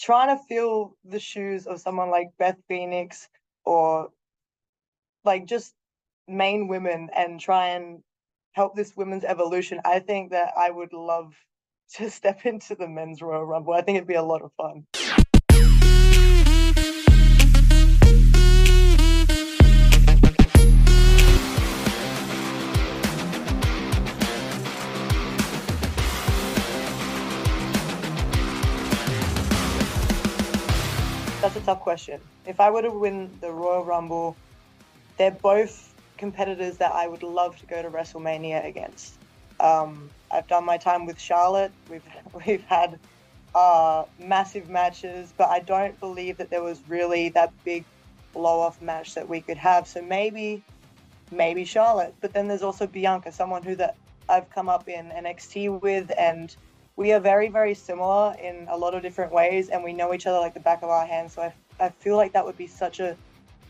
trying to fill the shoes of someone like Beth Phoenix or like just main women and try and help this women's evolution, I think that I would love to step into the men's Royal Rumble. I think it'd be a lot of fun. That's a tough question. If I were to win the Royal Rumble, they're both competitors that I would love to go to WrestleMania against. Um, I've done my time with Charlotte. We've we've had uh, massive matches, but I don't believe that there was really that big blow off match that we could have. So maybe maybe Charlotte. But then there's also Bianca, someone who that I've come up in NXT with and we are very, very similar in a lot of different ways, and we know each other like the back of our hands. So I, I feel like that would be such a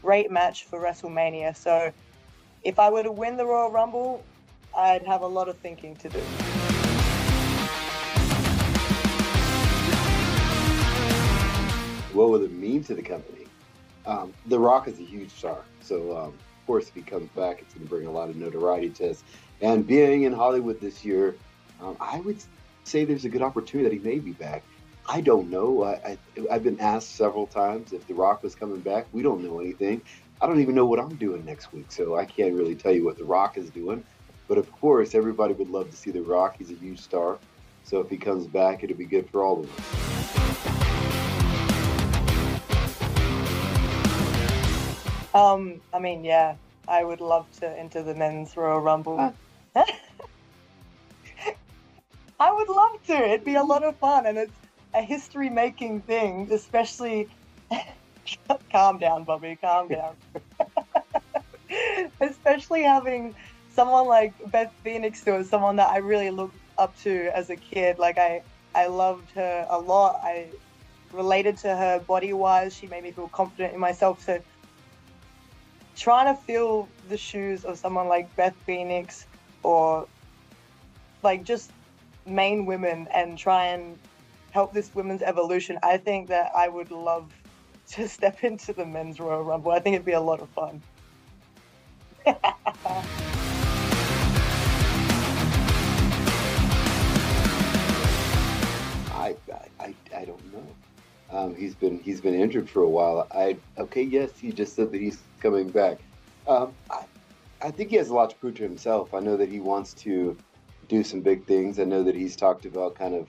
great match for WrestleMania. So if I were to win the Royal Rumble, I'd have a lot of thinking to do. What will it mean to the company? Um, the Rock is a huge star, so um, of course, if he comes back, it's going to bring a lot of notoriety to us. And being in Hollywood this year, um, I would say there's a good opportunity that he may be back. I don't know. I, I, have been asked several times if The Rock was coming back. We don't know anything. I don't even know what I'm doing next week, so I can't really tell you what The Rock is doing. But of course, everybody would love to see The Rock. He's a huge star. So if he comes back, it'll be good for all of us. Um, I mean, yeah, I would love to enter the men's Royal Rumble. Huh? I would love to. It'd be a lot of fun, and it's a history-making thing, especially. calm down, Bobby. Calm down. especially having someone like Beth Phoenix do it, someone that I really looked up to as a kid. Like I, I loved her a lot. I related to her body-wise. She made me feel confident in myself. So trying to fill the shoes of someone like Beth Phoenix or like just main women and try and help this women's evolution, I think that I would love to step into the men's Royal Rumble. I think it'd be a lot of fun. I, I, I don't know. Um, he's been he's been injured for a while. I okay, yes, he just said that he's coming back. Um, I, I think he has a lot to prove to himself. I know that he wants to do some big things. I know that he's talked about kind of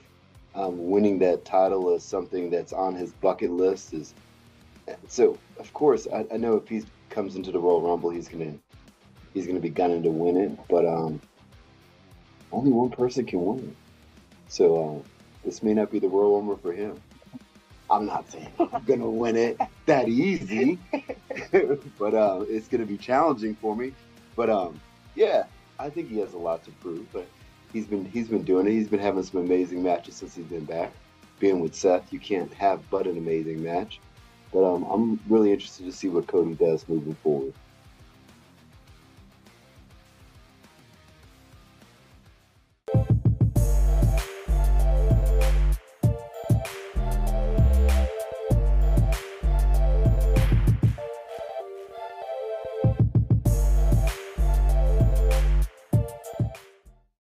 um, winning that title as something that's on his bucket list. Is so of course I, I, know if he comes into the Royal Rumble, he's gonna he's gonna be gunning to win it. But um, only one person can win it. So uh, this may not be the Royal Rumble for him. I'm not saying I'm gonna win it that easy, but uh, it's gonna be challenging for me. But um, yeah, I think he has a lot to prove. But he's been he's been doing it. He's been having some amazing matches since he's been back. Being with Seth, you can't have but an amazing match. But um, I'm really interested to see what Cody does moving forward.